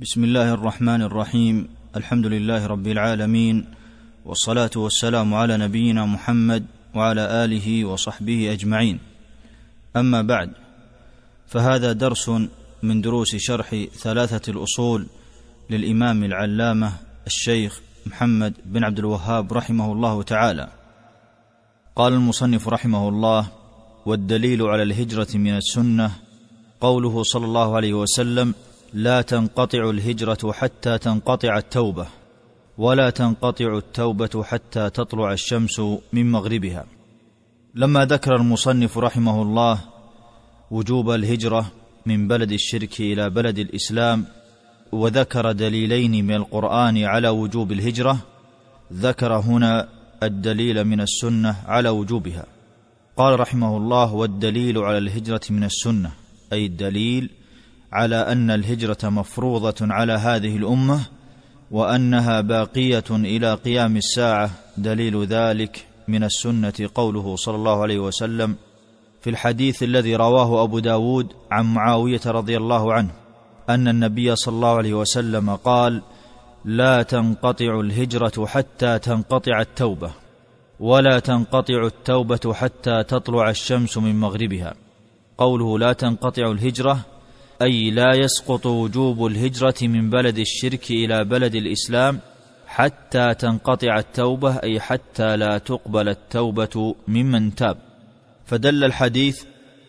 بسم الله الرحمن الرحيم الحمد لله رب العالمين والصلاه والسلام على نبينا محمد وعلى اله وصحبه اجمعين اما بعد فهذا درس من دروس شرح ثلاثة الاصول للامام العلامه الشيخ محمد بن عبد الوهاب رحمه الله تعالى قال المصنف رحمه الله والدليل على الهجره من السنة قوله صلى الله عليه وسلم لا تنقطع الهجرة حتى تنقطع التوبة ولا تنقطع التوبة حتى تطلع الشمس من مغربها. لما ذكر المصنف رحمه الله وجوب الهجرة من بلد الشرك إلى بلد الإسلام وذكر دليلين من القرآن على وجوب الهجرة ذكر هنا الدليل من السنة على وجوبها. قال رحمه الله والدليل على الهجرة من السنة أي الدليل على أن الهجرة مفروضة على هذه الأمة وأنها باقية إلى قيام الساعة دليل ذلك من السنة قوله صلى الله عليه وسلم في الحديث الذي رواه أبو داود عن معاوية رضي الله عنه أن النبي صلى الله عليه وسلم قال لا تنقطع الهجرة حتى تنقطع التوبة ولا تنقطع التوبة حتى تطلع الشمس من مغربها قوله لا تنقطع الهجرة أي لا يسقط وجوب الهجرة من بلد الشرك إلى بلد الإسلام حتى تنقطع التوبة أي حتى لا تقبل التوبة ممن تاب. فدل الحديث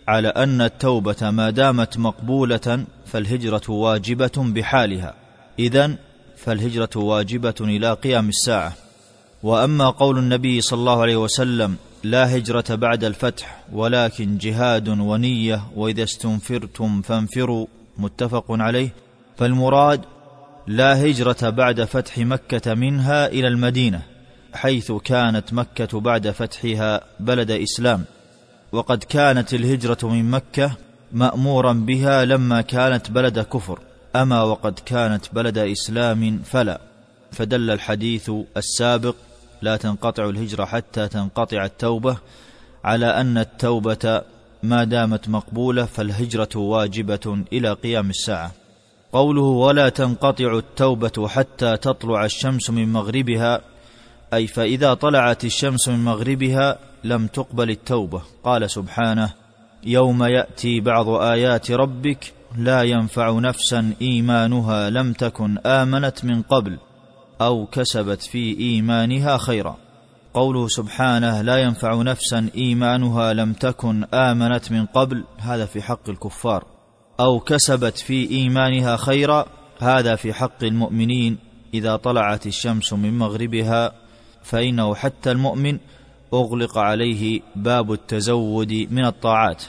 على أن التوبة ما دامت مقبولة فالهجرة واجبة بحالها. إذن فالهجرة واجبة إلى قيام الساعة. وأما قول النبي صلى الله عليه وسلم لا هجرة بعد الفتح ولكن جهاد ونية وإذا استنفرتم فانفروا متفق عليه. فالمراد لا هجرة بعد فتح مكة منها إلى المدينة حيث كانت مكة بعد فتحها بلد إسلام. وقد كانت الهجرة من مكة مأمورا بها لما كانت بلد كفر أما وقد كانت بلد إسلام فلا. فدل الحديث السابق لا تنقطع الهجرة حتى تنقطع التوبة. على أن التوبة ما دامت مقبولة فالهجرة واجبة إلى قيام الساعة. قوله ولا تنقطع التوبة حتى تطلع الشمس من مغربها أي فإذا طلعت الشمس من مغربها لم تقبل التوبة. قال سبحانه يوم يأتي بعض آيات ربك لا ينفع نفسا إيمانها لم تكن آمنت من قبل. أو كسبت في إيمانها خيرا. قوله سبحانه لا ينفع نفسا إيمانها لم تكن آمنت من قبل هذا في حق الكفار. أو كسبت في إيمانها خيرا هذا في حق المؤمنين. إذا طلعت الشمس من مغربها فإنه حتى المؤمن أغلق عليه باب التزود من الطاعات.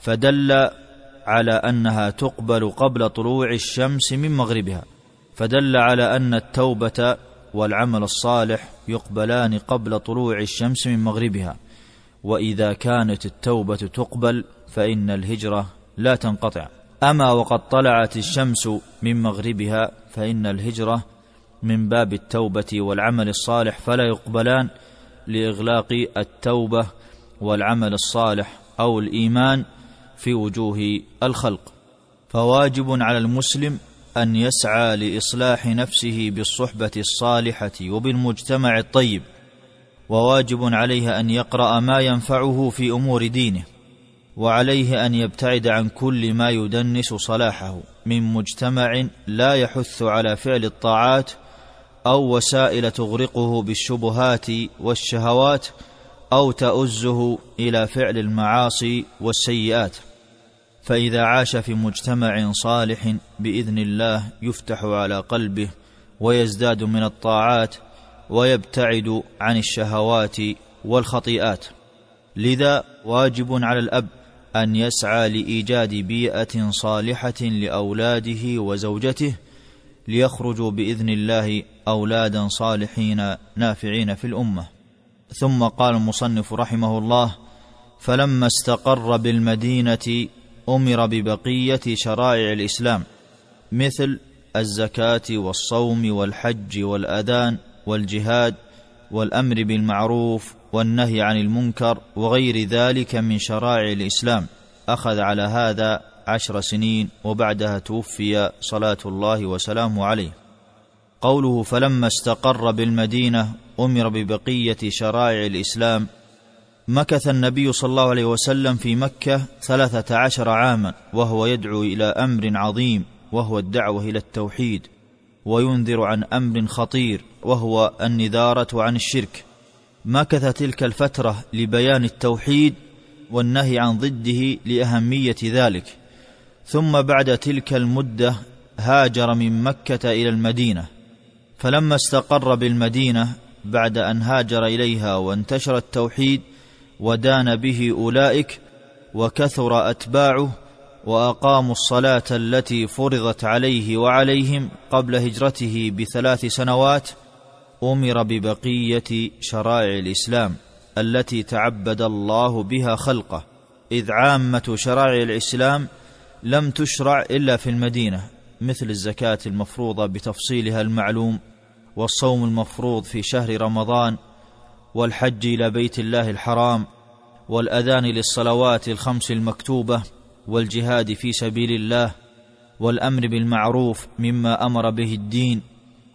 فدل على أنها تقبل قبل طلوع الشمس من مغربها. فدل على أن التوبة والعمل الصالح يقبلان قبل طلوع الشمس من مغربها وإذا كانت التوبة تقبل فإن الهجرة لا تنقطع. أما وقد طلعت الشمس من مغربها فإن الهجرة من باب التوبة والعمل الصالح فلا يقبلان لإغلاق التوبة والعمل الصالح أو الإيمان في وجوه الخلق. فواجب على المسلم أن يسعى لإصلاح نفسه بالصحبة الصالحة وبالمجتمع الطيب وواجب عليه أن يقرأ ما ينفعه في أمور دينه وعليه أن يبتعد عن كل ما يدنس صلاحه من مجتمع لا يحث على فعل الطاعات أو وسائل تغرقه بالشبهات والشهوات أو تؤزه إلى فعل المعاصي والسيئات. فإذا عاش في مجتمع صالح بإذن الله يفتح على قلبه ويزداد من الطاعات ويبتعد عن الشهوات والخطيئات. لذا واجب على الأب أن يسعى لإيجاد بيئة صالحة لأولاده وزوجته ليخرجوا بإذن الله أولادا صالحين نافعين في الأمة. ثم قال المصنف رحمه الله فلما استقر بالمدينة أمر ببقية شرائع الإسلام مثل الزكاة والصوم والحج والأذان والجهاد والأمر بالمعروف والنهي عن المنكر وغير ذلك من شرائع الإسلام. أخذ على هذا عشر سنين وبعدها توفي صلاة الله وسلامه عليه. قوله فلما استقر بالمدينة أمر ببقية شرائع الإسلام مكث النبي صلى الله عليه وسلم في مكة ثلاثة عشر عاما وهو يدعو إلى أمر عظيم وهو الدعوة إلى التوحيد وينذر عن أمر خطير وهو النذارة عن الشرك. مكث تلك الفترة لبيان التوحيد والنهي عن ضده لأهمية ذلك. ثم بعد تلك المدة هاجر من مكة إلى المدينة. فلما استقر بالمدينة بعد أن هاجر إليها وانتشر التوحيد ودان به أولئك وكثر أتباعه وأقاموا الصلاة التي فرضت عليه وعليهم قبل هجرته بثلاث سنوات أمر ببقية شرائع الإسلام التي تعبد الله بها خلقه. إذ عامة شرائع الإسلام لم تشرع إلا في المدينة مثل الزكاة المفروضة بتفصيلها المعلوم والصوم المفروض في شهر رمضان والحج إلى بيت الله الحرام والأذان للصلوات الخمس المكتوبة والجهاد في سبيل الله والأمر بالمعروف مما أمر به الدين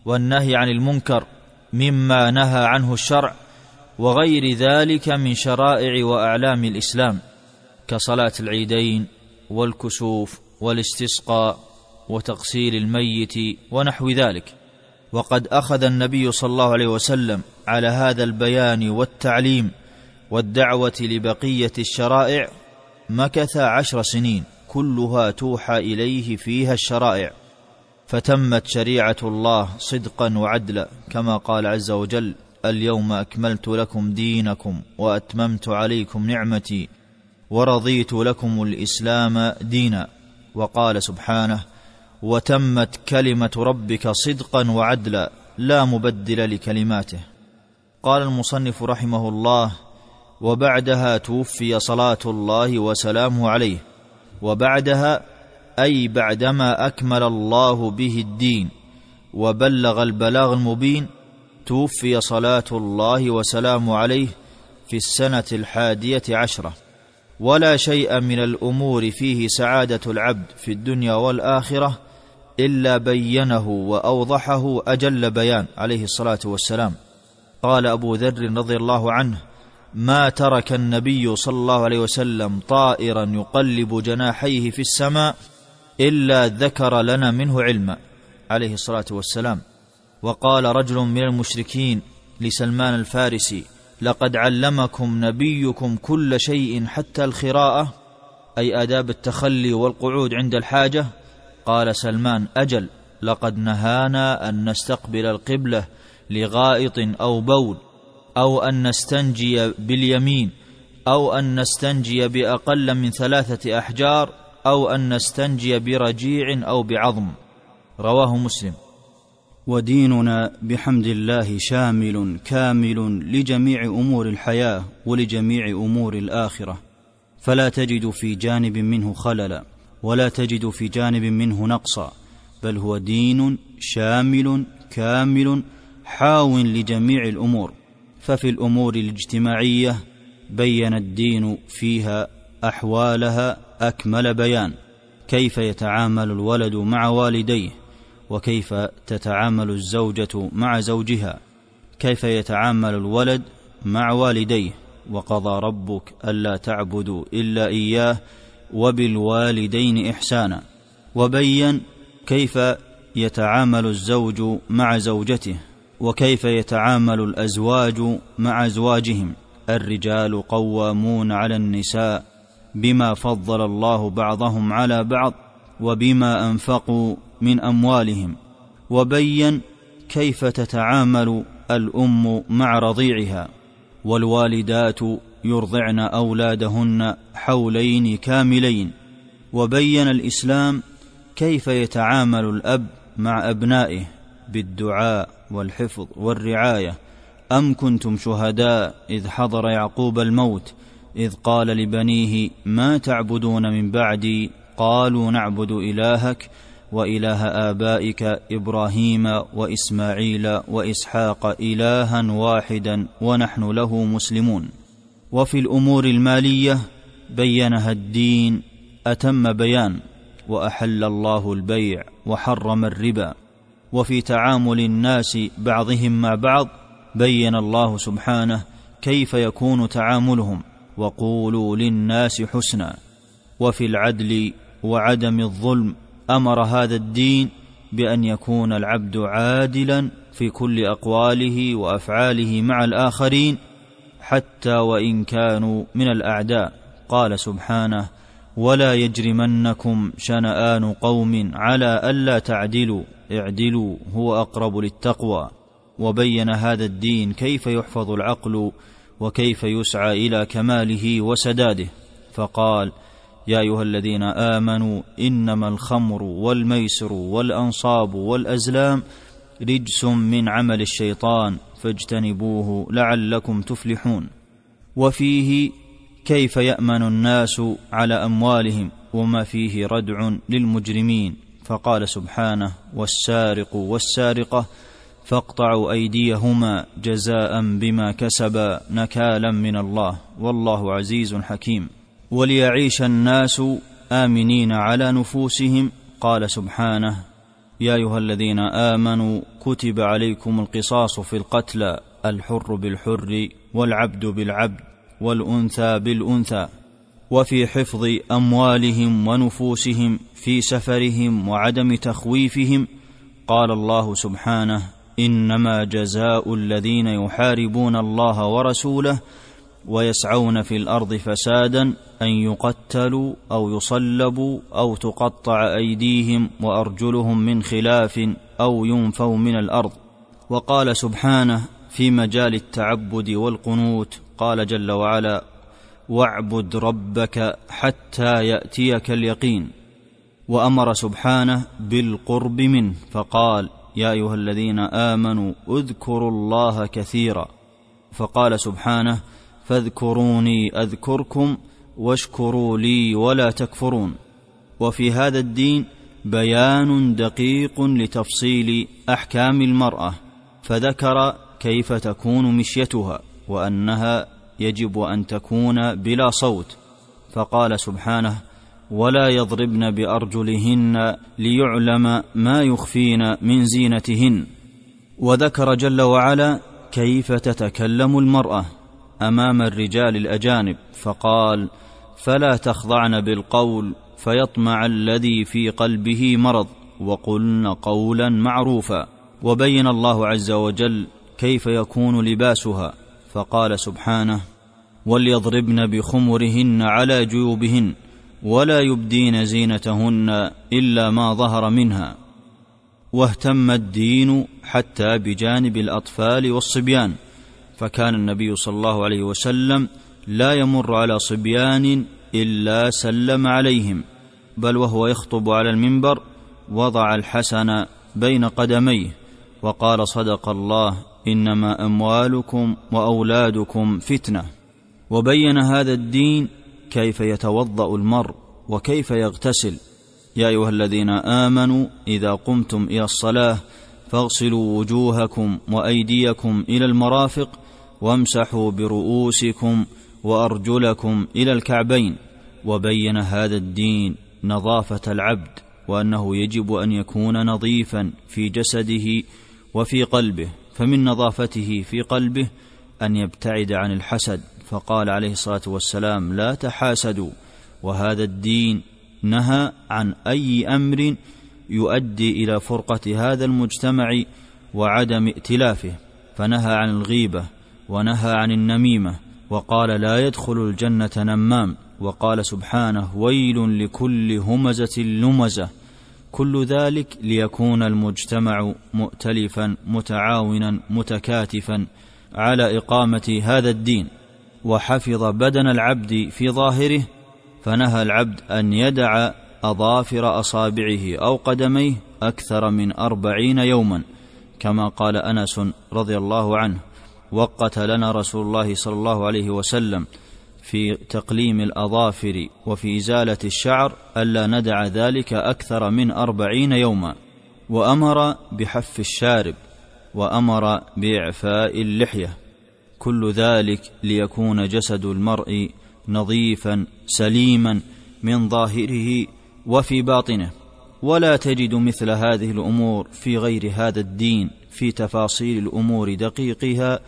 والنهي عن المنكر مما نهى عنه الشرع وغير ذلك من شرائع وأعلام الإسلام كصلاة العيدين والكسوف والاستسقاء وتغسيل الميت ونحو ذلك. وقد أخذ النبي صلى الله عليه وسلم على هذا البيان والتعليم والدعوة لبقية الشرائع مكث عشر سنين كلها توحى إليه فيها الشرائع فتمت شريعة الله صدقا وعدلا كما قال عز وجل اليوم أكملت لكم دينكم وأتممت عليكم نعمتي ورضيت لكم الإسلام دينا وقال سبحانه وتمت كلمة ربك صدقا وعدلا لا مبدل لكلماته قال المصنف رحمه الله وبعدها توفي صلاة الله وسلامه عليه وبعدها أي بعدما أكمل الله به الدين وبلغ البلاغ المبين توفي صلاة الله وسلامه عليه في السنة الحادية عشرة. ولا شيء من الأمور فيه سعادة العبد في الدنيا والآخرة إلا بينه وأوضحه أجل بيان عليه الصلاة والسلام. قال أبو ذر رضي الله عنه ما ترك النبي صلى الله عليه وسلم طائرا يقلب جناحيه في السماء إلا ذكر لنا منه علما. عليه الصلاة والسلام. وقال رجل من المشركين لسلمان الفارسي لقد علمكم نبيكم كل شيء حتى الخراءة أي آداب التخلي والقعود عند الحاجة. قال سلمان أجل لقد نهانا أن نستقبل القبلة لغائط أو بول أو أن نستنجي باليمين أو أن نستنجي بأقل من ثلاثة أحجار أو أن نستنجي برجيع أو بعظم. رواه مسلم. وديننا بحمد الله شامل كامل لجميع أمور الحياة ولجميع أمور الآخرة. فلا تجد في جانب منه خللا ولا تجد في جانب منه نقصا بل هو دين شامل كامل حاو لجميع الأمور ففي الأمور الاجتماعية بين الدين فيها أحوالها أكمل بيان كيف يتعامل الولد مع والديه وكيف تتعامل الزوجة مع زوجها كيف يتعامل الولد مع والديه وقضى ربك ألا تعبدوا إلا إياه وبالوالدين إحسانا وبين كيف يتعامل الزوج مع زوجته. وكيف يتعامل الأزواج مع أزواجهم؟ الرجال قوامون على النساء بما فضل الله بعضهم على بعض وبما أنفقوا من أموالهم. وبين كيف تتعامل الأم مع رضيعها؟ والوالدات يرضعن أولادهن حولين كاملين. وبين الإسلام كيف يتعامل الأب مع أبنائه؟ بالدعاء. والحفظ والرعاية. أم كنتم شهداء إذ حضر يعقوب الموت إذ قال لبنيه ما تعبدون من بعدي؟ قالوا نعبد إلهك وإله آبائك إبراهيم وإسماعيل وإسحاق إلها واحدا ونحن له مسلمون. وفي الأمور المالية بينها الدين أتم بيان وأحل الله البيع وحرم الربا. وفي تعامل الناس بعضهم مع بعض بين الله سبحانه كيف يكون تعاملهم وقولوا للناس حسنا. وفي العدل وعدم الظلم أمر هذا الدين بأن يكون العبد عادلا في كل أقواله وأفعاله مع الآخرين حتى وإن كانوا من الأعداء. قال سبحانه ولا يجرمنكم شنآن قوم على ألا تعدلوا. اعدلوا هو أقرب للتقوى وبين هذا الدين كيف يحفظ العقل وكيف يسعى إلى كماله وسداده. فقال يا أيها الذين آمنوا إنما الخمر والميسر والأنصاب والأزلام رجس من عمل الشيطان فاجتنبوه لعلكم تفلحون. وفيه كيف يأمن الناس على أموالهم وما فيه ردع للمجرمين. فقال سبحانه والسارق والسارقة فاقطعوا أيديهما جزاء بما كسبا نكالا من الله والله عزيز حكيم. وليعيش الناس آمنين على نفوسهم قال سبحانه يا أيها الذين آمنوا كتب عليكم القصاص في القتلى الحر بالحر والعبد بالعبد والأنثى بالأنثى. وفي حفظ أموالهم ونفوسهم في سفرهم وعدم تخويفهم قال الله سبحانه إنما جزاء الذين يحاربون الله ورسوله ويسعون في الأرض فسادا أن يقتلوا أو يصلبوا أو تقطع أيديهم وأرجلهم من خلاف أو ينفوا من الأرض. وقال سبحانه في مجال التعبد والقنوت قال جل وعلا واعبد ربك حتى يأتيك اليقين. وأمر سبحانه بالقرب منه فقال يا أيها الذين آمنوا اذكروا الله كثيرا. فقال سبحانه فاذكروني أذكركم واشكروا لي ولا تكفرون. وفي هذا الدين بيان دقيق لتفصيل أحكام المرأة فذكر كيف تكون مشيتها وأنها يجب أن تكون بلا صوت. فقال سبحانه ولا يضربن بأرجلهن ليعلم ما يخفين من زينتهن. وذكر جل وعلا كيف تتكلم المرأة أمام الرجال الأجانب فقال فلا تخضعن بالقول فيطمع الذي في قلبه مرض وقلن قولا معروفا. وبين الله عز وجل كيف يكون لباسها فقال سبحانه وليضربن بخمرهن على جيوبهن ولا يبدين زينتهن إلا ما ظهر منها. واهتم الدين حتى بجانب الأطفال والصبيان. فكان النبي صلى الله عليه وسلم لا يمر على صبيان إلا سلم عليهم بل وهو يخطب على المنبر وضع الحسن بين قدميه وقال صدق الله إنما أموالكم وأولادكم فتنة. وبين هذا الدين كيف يتوضأ المرء وكيف يغتسل. يا أيها الذين آمنوا إذا قمتم إلى الصلاة فاغسلوا وجوهكم وأيديكم إلى المرافق وامسحوا برؤوسكم وأرجلكم إلى الكعبين. وبين هذا الدين نظافة العبد وأنه يجب أن يكون نظيفا في جسده وفي قلبه فمن نظافته في قلبه أن يبتعد عن الحسد. فقال عليه الصلاة والسلام لا تحاسدوا وهذا الدين نهى عن أي أمر يؤدي إلى فرقة هذا المجتمع وعدم ائتلافه فنهى عن الغيبة ونهى عن النميمة وقال لا يدخل الجنة نمام وقال سبحانه ويل لكل همزة لمزة كل ذلك ليكون المجتمع مؤتلفا متعاونا متكاتفا على إقامة هذا الدين. وحفظ بدن العبد في ظاهره فنهى العبد أن يدع أظافر أصابعه أو قدميه أكثر من أربعين يوما كما قال أنس رضي الله عنه وقت لنا رسول الله صلى الله عليه وسلم في تقليم الأظافر وفي إزالة الشعر ألا ندع ذلك أكثر من أربعين يوما وأمر بحف الشارب وأمر بإعفاء اللحية. كل ذلك ليكون جسد المرء نظيفا سليما من ظاهره وفي باطنه. ولا تجد مثل هذه الأمور في غير هذا الدين في تفاصيل الأمور دقيقها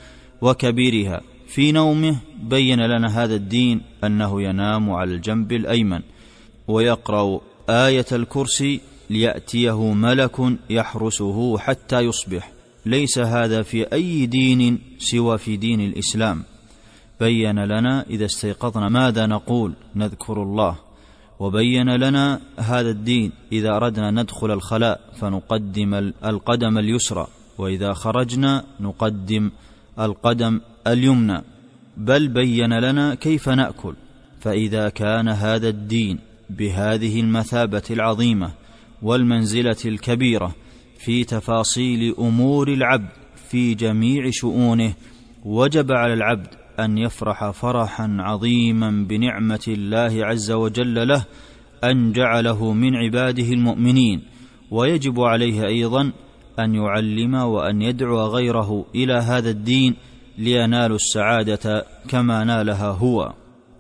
وكبيرها. في نومه بين لنا هذا الدين أنه ينام على الجنب الأيمن ويقرأ آية الكرسي ليأتيه ملك يحرسه حتى يصبح. ليس هذا في أي دين سوى في دين الإسلام. بين لنا إذا استيقظنا ماذا نقول؟ نذكر الله. وبين لنا هذا الدين. إذا أردنا ندخل الخلاء فنقدم القدم اليسرى. وإذا خرجنا نقدم القدم اليمنى. بل بين لنا كيف نأكل. فإذا كان هذا الدين بهذه المثابة العظيمة والمنزلة الكبيرة في تفاصيل أمور العبد في جميع شؤونه وجب على العبد أن يفرح فرحا عظيما بنعمة الله عز وجل له أن جعله من عباده المؤمنين. ويجب عليه أيضا أن يعلم وأن يدعو غيره إلى هذا الدين لينالوا السعادة كما نالها هو.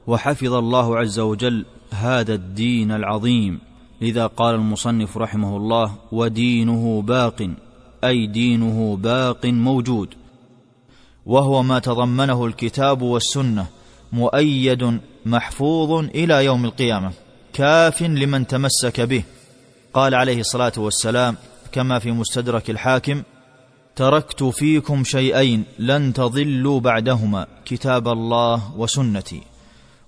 وحفظ الله عز وجل هذا الدين العظيم. لذا قال المصنف رحمه الله ودينه باق أي دينه باق موجود. وهو ما تضمنه الكتاب والسنة مؤيد محفوظ إلى يوم القيامة كاف لمن تمسك به. قال عليه الصلاة والسلام كما في مستدرك الحاكم تركت فيكم شيئين لن تضلوا بعدهما كتاب الله وسنتي.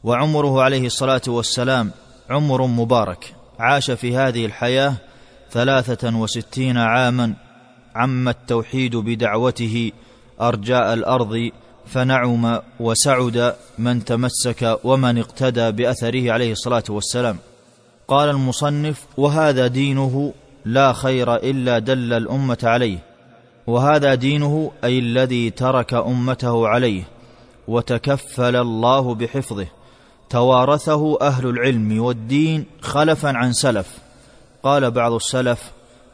وعمره عليه الصلاة والسلام عمر مبارك. عاش في هذه الحياة ثلاثة وستين عاما عم التوحيد بدعوته أرجاء الأرض فنعم وسعد من تمسك ومن اقتدى بأثره عليه الصلاة والسلام. قال المصنف وهذا دينه لا خير إلا دل الأمة عليه وهذا دينه أي الذي ترك أمته عليه وتكفل الله بحفظه توارثه أهل العلم والدين خلفا عن سلف. قال بعض السلف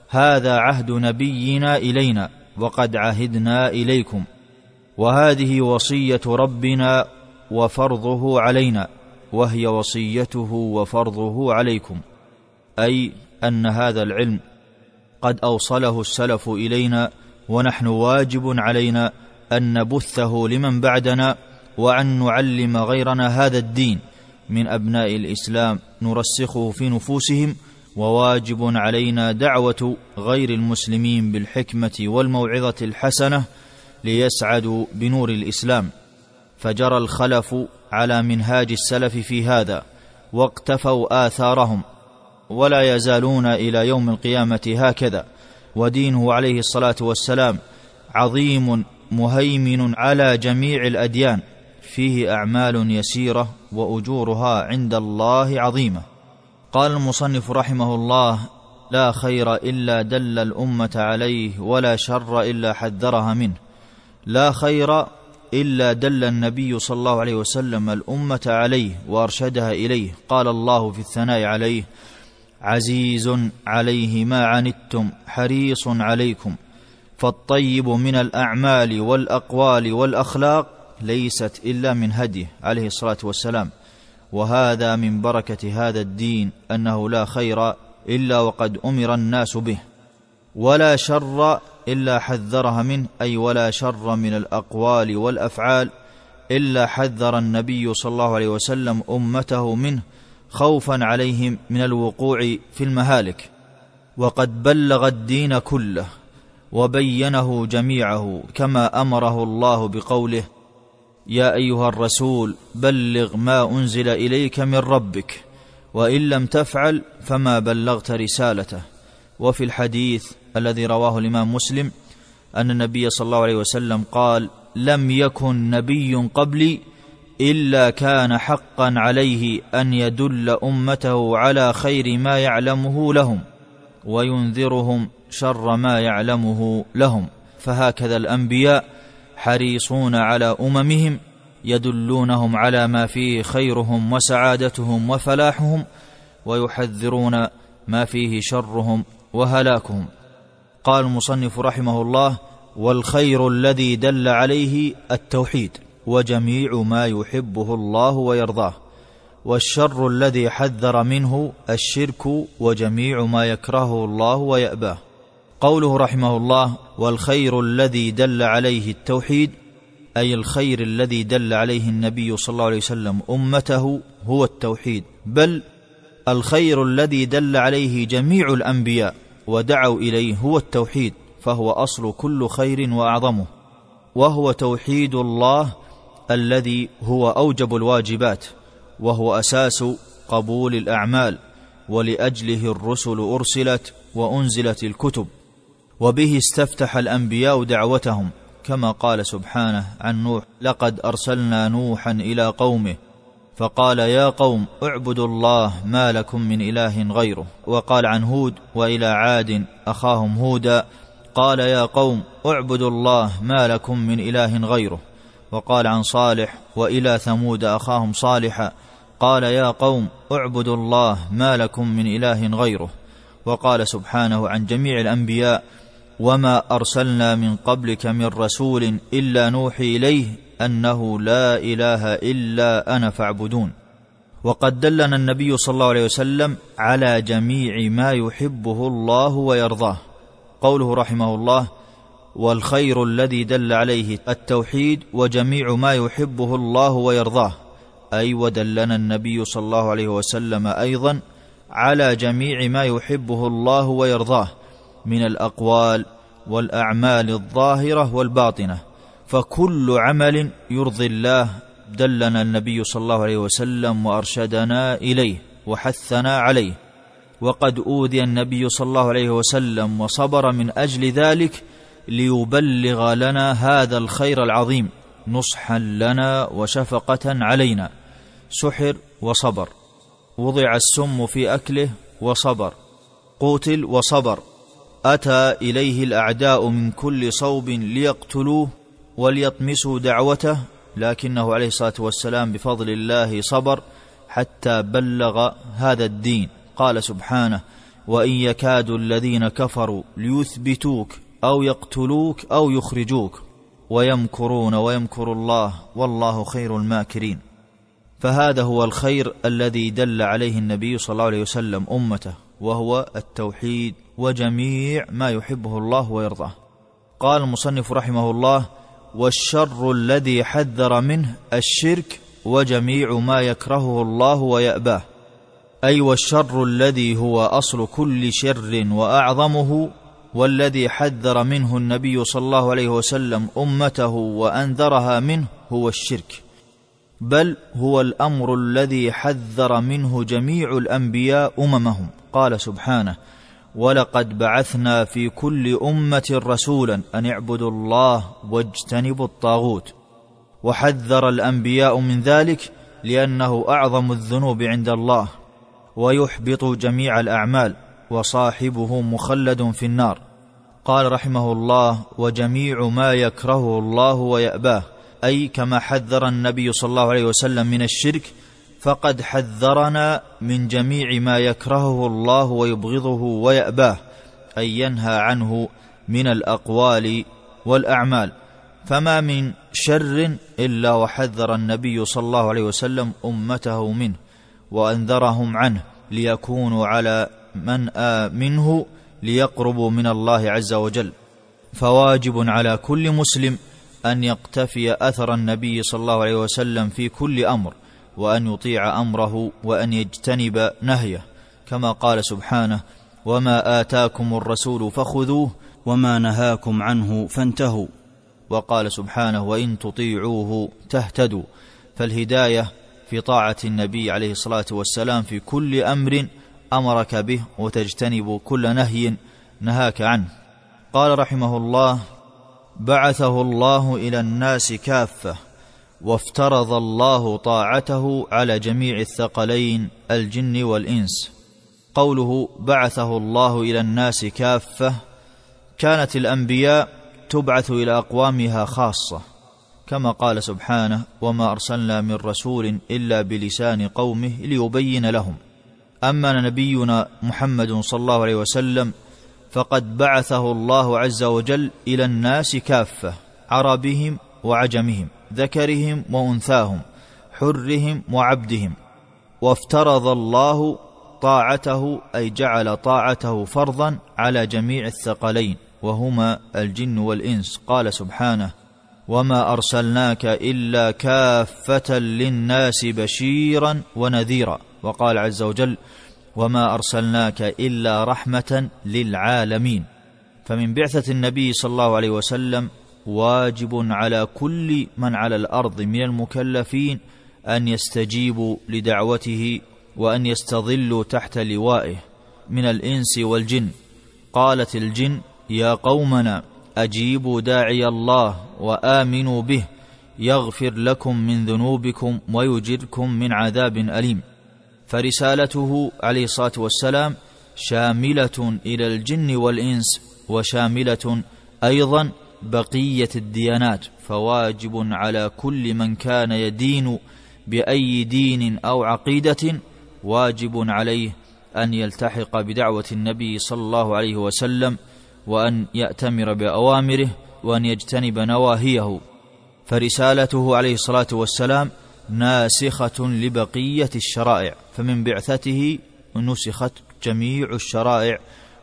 هذا عهد نبينا إلينا وقد عهدنا إليكم وهذه وصية ربنا وفرضه علينا وهي وصيته وفرضه عليكم. أي أن هذا العلم قد أوصله السلف إلينا ونحن واجب علينا أن نبثه لمن بعدنا وأن نعلم غيرنا هذا الدين. من أبناء الإسلام نرسخه في نفوسهم وواجب علينا دعوة غير المسلمين بالحكمة والموعظة الحسنة ليسعدوا بنور الإسلام. فجرى الخلف على منهاج السلف في هذا واقتفوا آثارهم ولا يزالون إلى يوم القيامة هكذا. ودينه عليه الصلاة والسلام عظيم مهيمن على جميع الأديان فيه أعمال يسيرة وأجورها عند الله عظيمة. قال المصنف رحمه الله لا خير إلا دل الأمة عليه ولا شر إلا حذرها منه. لا خير إلا دل النبي صلى الله عليه وسلم الأمة عليه وأرشدها إليه. قال الله في الثناء عليه عزيز عليه ما عنتم حريص عليكم. فالطيب من الأعمال والأقوال والأخلاق ليست إلا من هديه عليه الصلاة والسلام. وهذا من بركة هذا الدين أنه لا خير إلا وقد أمر الناس به. ولا شر إلا حذرها منه أي ولا شر من الأقوال والأفعال إلا حذر النبي صلى الله عليه وسلم أمته منه خوفا عليهم من الوقوع في المهالك. وقد بلغ الدين كله وبينه جميعه كما أمره الله بقوله يا أيها الرسول بلغ ما أنزل إليك من ربك وإن لم تفعل فما بلغت رسالته. وفي الحديث الذي رواه الإمام مسلم أن النبي صلى الله عليه وسلم قال لم يكن نبي قبلي إلا كان حقا عليه أن يدل أمته على خير ما يعلمه لهم وينذرهم شر ما يعلمه لهم. فهكذا الأنبياء حريصون على أممهم يدلونهم على ما فيه خيرهم وسعادتهم وفلاحهم ويحذرون ما فيه شرهم وهلاكهم. قال المصنف رحمه الله والخير الذي دل عليه التوحيد وجميع ما يحبه الله ويرضاه والشر الذي حذر منه الشرك وجميع ما يكرهه الله ويأباه. قوله رحمه الله والخير الذي دل عليه التوحيد أي الخير الذي دل عليه النبي صلى الله عليه وسلم أمته هو التوحيد. بل الخير الذي دل عليه جميع الأنبياء ودعوا إليه هو التوحيد فهو أصل كل خير وأعظمه وهو توحيد الله الذي هو أوجب الواجبات وهو أساس قبول الأعمال ولأجله الرسل أرسلت وأنزلت الكتب. وبه استفتح الأنبياء دعوتهم كما قال سبحانه عن نوح لقد أرسلنا نوحا إلى قومه فقال يا قوم اعبدوا الله ما لكم من إله غيره. وقال عن هود وإلى عاد أخاهم هودا قال يا قوم اعبدوا الله ما لكم من إله غيره. وقال عن صالح وإلى ثمود أخاهم صالحا قال يا قوم اعبدوا الله ما لكم من إله غيره. وقال سبحانه عن جميع الأنبياء وما ارسلنا من قبلك من رسول الا نوحي اليه انه لا اله الا أنا فاعبدون وقد دلنا النبي صلى الله عليه وسلم على جميع ما يحبه الله ويرضاه قوله رحمه الله والخير الذي دل عليه التوحيد وجميع ما يحبه الله ويرضاه أي ودلنا النبي صلى الله عليه وسلم أيضا على جميع ما يحبه الله ويرضاه من الأقوال والأعمال الظاهرة والباطنة. فكل عمل يرضي الله دلنا النبي صلى الله عليه وسلم وأرشدنا إليه وحثنا عليه. وقد أوذي النبي صلى الله عليه وسلم وصبر من أجل ذلك ليبلغ لنا هذا الخير العظيم نصحا لنا وشفقة علينا. سحر وصبر. وضع السم في أكله وصبر. قوتل وصبر. أتى إليه الأعداء من كل صوب ليقتلوه وليطمسوا دعوته لكنه عليه الصلاة والسلام بفضل الله صبر حتى بلغ هذا الدين. قال سبحانه وإن يكاد الذين كفروا ليثبتوك أو يقتلوك أو يخرجوك ويمكرون ويمكر الله والله خير الماكرين. فهذا هو الخير الذي دل عليه النبي صلى الله عليه وسلم أمته وهو التوحيد. وجميع ما يحبه الله ويرضاه. قال المصنف رحمه الله والشر الذي حذر منه الشرك وجميع ما يكرهه الله ويأباه. أي والشر الذي هو أصل كل شر وأعظمه والذي حذر منه النبي صلى الله عليه وسلم أمته وأنذرها منه هو الشرك. بل هو الأمر الذي حذر منه جميع الأنبياء أممهم. قال سبحانه ولقد بعثنا في كل أمة رسولا أن اعبدوا الله واجتنبوا الطاغوت. وحذر الأنبياء من ذلك لأنه أعظم الذنوب عند الله ويحبط جميع الأعمال وصاحبه مخلد في النار. قال رحمه الله وجميع ما يكرهه الله ويأباه. أي كما حذر النبي صلى الله عليه وسلم من الشرك فقد حذرنا من جميع ما يكرهه الله ويبغضه ويأباه أن ينهى عنه من الأقوال والأعمال. فما من شر إلا وحذر النبي صلى الله عليه وسلم أمته منه وأنذرهم عنه ليكونوا على من منه ليقربوا من الله عز وجل. فواجب على كل مسلم أن يقتفي أثر النبي صلى الله عليه وسلم في كل أمر. وأن يطيع أمره وأن يجتنب نهيه كما قال سبحانه وما آتاكم الرسول فخذوه وما نهاكم عنه فانتهوا. وقال سبحانه وإن تطيعوه تهتدوا. فالهداية في طاعة النبي عليه الصلاة والسلام في كل أمر أمرك به وتجتنب كل نهي نهاك عنه. قال رحمه الله بعثه الله إلى الناس كافة وافترض الله طاعته على جميع الثقلين الجن والإنس. قوله بعثه الله إلى الناس كافة. كانت الأنبياء تبعث إلى أقوامها خاصة. كما قال سبحانه وما أرسلنا من رسول إلا بلسان قومه ليبين لهم. أما نبينا محمد صلى الله عليه وسلم فقد بعثه الله عز وجل إلى الناس كافة عربهم وعجمهم. ذكرهم وأنثاهم حرهم وعبدهم. وافترض الله طاعته أي جعل طاعته فرضا على جميع الثقلين وهما الجن والإنس. قال سبحانه وما أرسلناك إلا كافة للناس بشيرا ونذيرا. وقال عز وجل وما أرسلناك إلا رحمة للعالمين. فمن بعثة النبي صلى الله عليه وسلم واجب على كل من على الأرض من المكلفين أن يستجيبوا لدعوته وأن يستظلوا تحت لوائه من الإنس والجن. قالت الجن يا قومنا أجيبوا داعي الله وآمنوا به يغفر لكم من ذنوبكم ويجركم من عذاب أليم. فرسالته عليه الصلاة والسلام شاملة إلى الجن والإنس وشاملة أيضا بقية الديانات فواجب على كل من كان يدين بأي دين أو عقيدة واجب عليه أن يلتحق بدعوة النبي صلى الله عليه وسلم وأن يأتمر بأوامره وأن يجتنب نواهيه. فرسالته عليه الصلاة والسلام ناسخة لبقية الشرائع فمن بعثته نسخت جميع الشرائع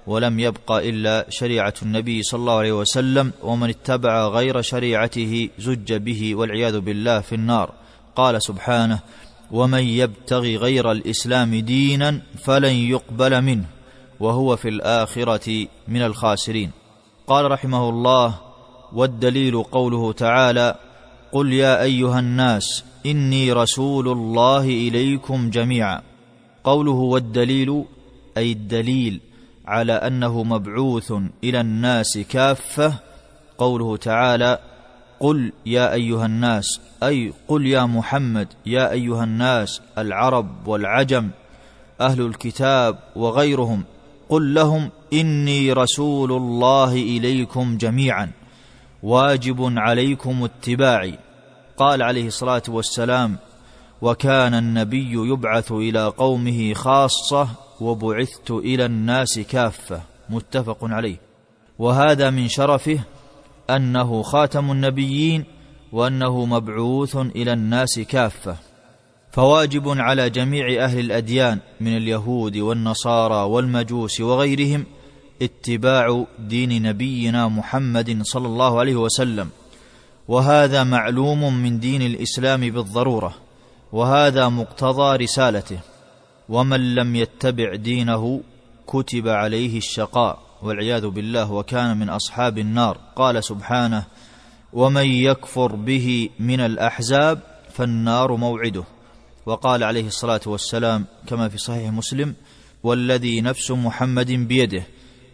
ولم يبق إلا شريعة النبي صلى الله عليه وسلم ومن اتبع غير شريعته زج به والعياذ بالله في النار. قال سبحانه ومن يبتغي غير الإسلام دينا فلن يقبل منه وهو في الآخرة من الخاسرين. قال رحمه الله والدليل قوله تعالى قل يا أيها الناس إني رسول الله إليكم جميعا. قوله والدليل أي الدليل على أنه مبعوث إلى الناس كافة قوله تعالى قل يا أيها الناس أي قل يا محمد يا أيها الناس العرب والعجم أهل الكتاب وغيرهم قل لهم إني رسول الله إليكم جميعا واجب عليكم اتباعي. قال عليه الصلاة والسلام وكان النبي يبعث إلى قومه خاصة وبعثت إلى الناس كافة. متفق عليه. وهذا من شرفه أنه خاتم النبيين وأنه مبعوث إلى الناس كافة. فواجب على جميع أهل الأديان من اليهود والنصارى والمجوس وغيرهم اتباع دين نبينا محمد صلى الله عليه وسلم. وهذا معلوم من دين الإسلام بالضرورة. وهذا مقتضى رسالته. ومن لم يتبع دينه كتب عليه الشقاء والعياذ بالله وكان من أصحاب النار. قال سبحانه ومن يكفر به من الأحزاب فالنار موعده. وقال عليه الصلاة والسلام كما في صحيح مسلم والذي نفس محمد بيده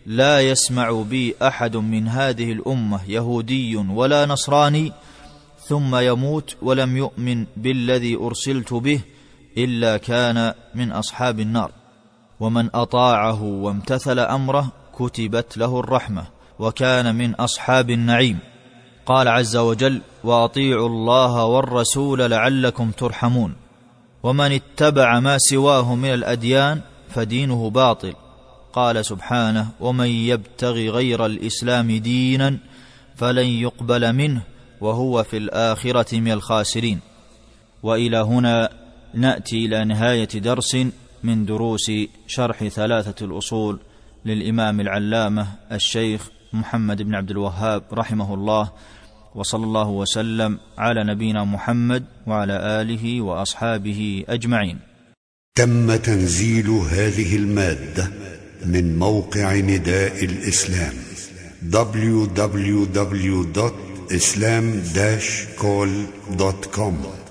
لا يسمع بي أحد من هذه الأمة يهودي ولا نصراني ثم يموت ولم يؤمن بالذي أرسلت به إلا كان من أصحاب النار. ومن أطاعه وامتثل أمره كتبت له الرحمة وكان من أصحاب النعيم. قال عز وجل وأطيعوا الله والرسول لعلكم ترحمون. ومن اتبع ما سواه من الأديان فدينه باطل. قال سبحانه ومن يبتغ غير الإسلام دينا فلن يقبل منه وهو في الآخرة من الخاسرين. وإلى هنا نأتي إلى نهاية درس من دروس شرح ثلاثة الأصول للإمام العلامة الشيخ محمد بن عبد الوهاب رحمه الله. وصلى الله وسلم على نبينا محمد وعلى آله وأصحابه أجمعين. تم تنزيل هذه المادة من موقع نداء الإسلام www.islam-call.com